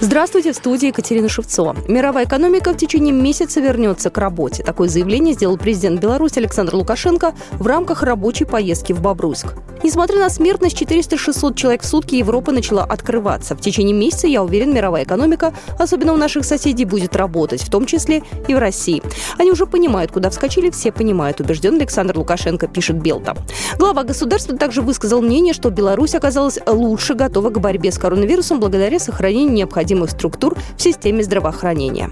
Здравствуйте, в студии Екатерина Шевцова. Мировая экономика в течение месяца вернется к работе. Такое заявление сделал президент Беларуси Александр Лукашенко в рамках рабочей поездки в Бобруйск. Несмотря на смертность 400-600 человек в сутки, Европа начала открываться. В течение месяца, я уверен, мировая экономика, особенно у наших соседей, будет работать, в том числе и в России. Они уже понимают, куда вскочили, все понимают, убежден Александр Лукашенко, пишет Белта. Глава государства также высказал мнение, что Беларусь оказалась лучше готова к борьбе с коронавирусом благодаря сохранению необходимых необходимых структур в системе здравоохранения.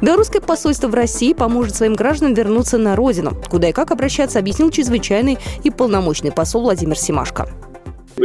Белорусское посольство в России поможет своим гражданам вернуться на родину. Куда и как обращаться, объяснил чрезвычайный и полномочный посол Владимир Симашко.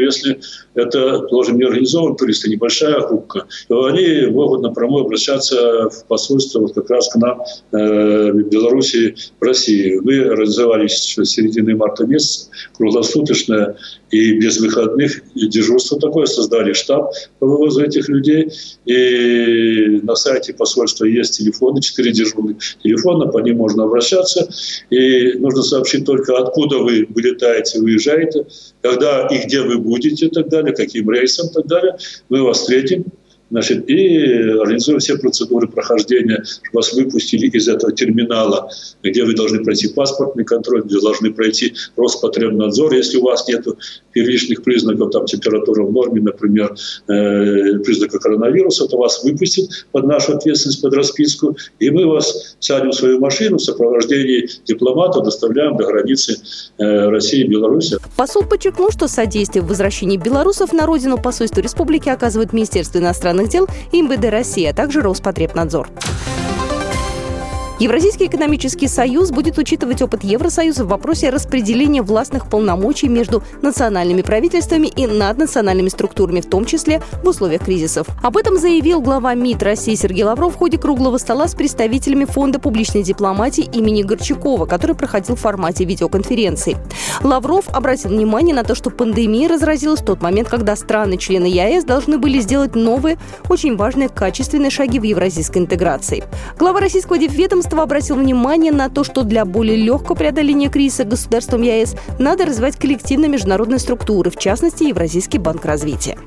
Если это тоже неорганизованные туристы, небольшая группа, то они могут напрямую обращаться в посольство вот как раз к нам э, в Беларуси, в России. Мы организовались с середины марта месяца, круглосуточное и без выходных дежурство такое, создали штаб по вывозу этих людей. И на сайте посольства есть телефоны, четыре дежурных телефона, по ним можно обращаться. И нужно сообщить только, откуда вы вылетаете, выезжаете, когда и где вы будете и так далее, каким рейсом и так далее. Мы вас встретим, значит, и организуем все процедуры прохождения, чтобы вас выпустили из этого терминала, где вы должны пройти паспортный контроль, где должны пройти Роспотребнадзор. Если у вас нет первичных признаков, там, температуры в норме, например, э, признака коронавируса, то вас выпустят под нашу ответственность, под расписку, и мы вас сядем в свою машину в сопровождении дипломата, доставляем до границы э, России и Беларуси. Посол подчеркнул, что содействие в возвращении белорусов на родину посольству республики оказывает Министерство иностранных иностранных дел и МВД России, а также Роспотребнадзор. Евразийский экономический союз будет учитывать опыт Евросоюза в вопросе распределения властных полномочий между национальными правительствами и наднациональными структурами, в том числе в условиях кризисов. Об этом заявил глава МИД России Сергей Лавров в ходе круглого стола с представителями Фонда публичной дипломатии имени Горчакова, который проходил в формате видеоконференции. Лавров обратил внимание на то, что пандемия разразилась в тот момент, когда страны-члены ЕАЭС должны были сделать новые, очень важные качественные шаги в евразийской интеграции. Глава российского ведомства ведомство обратил внимание на то, что для более легкого преодоления кризиса государством ЕС надо развивать коллективные международные структуры, в частности, Евразийский банк развития.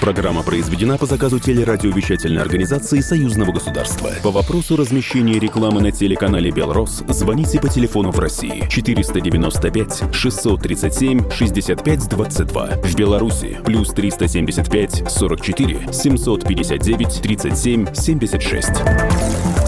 Программа произведена по заказу телерадиовещательной организации Союзного государства. По вопросу размещения рекламы на телеканале «Белрос» звоните по телефону в России 495 637 65 22. В Беларуси плюс 375 44 759 37 76.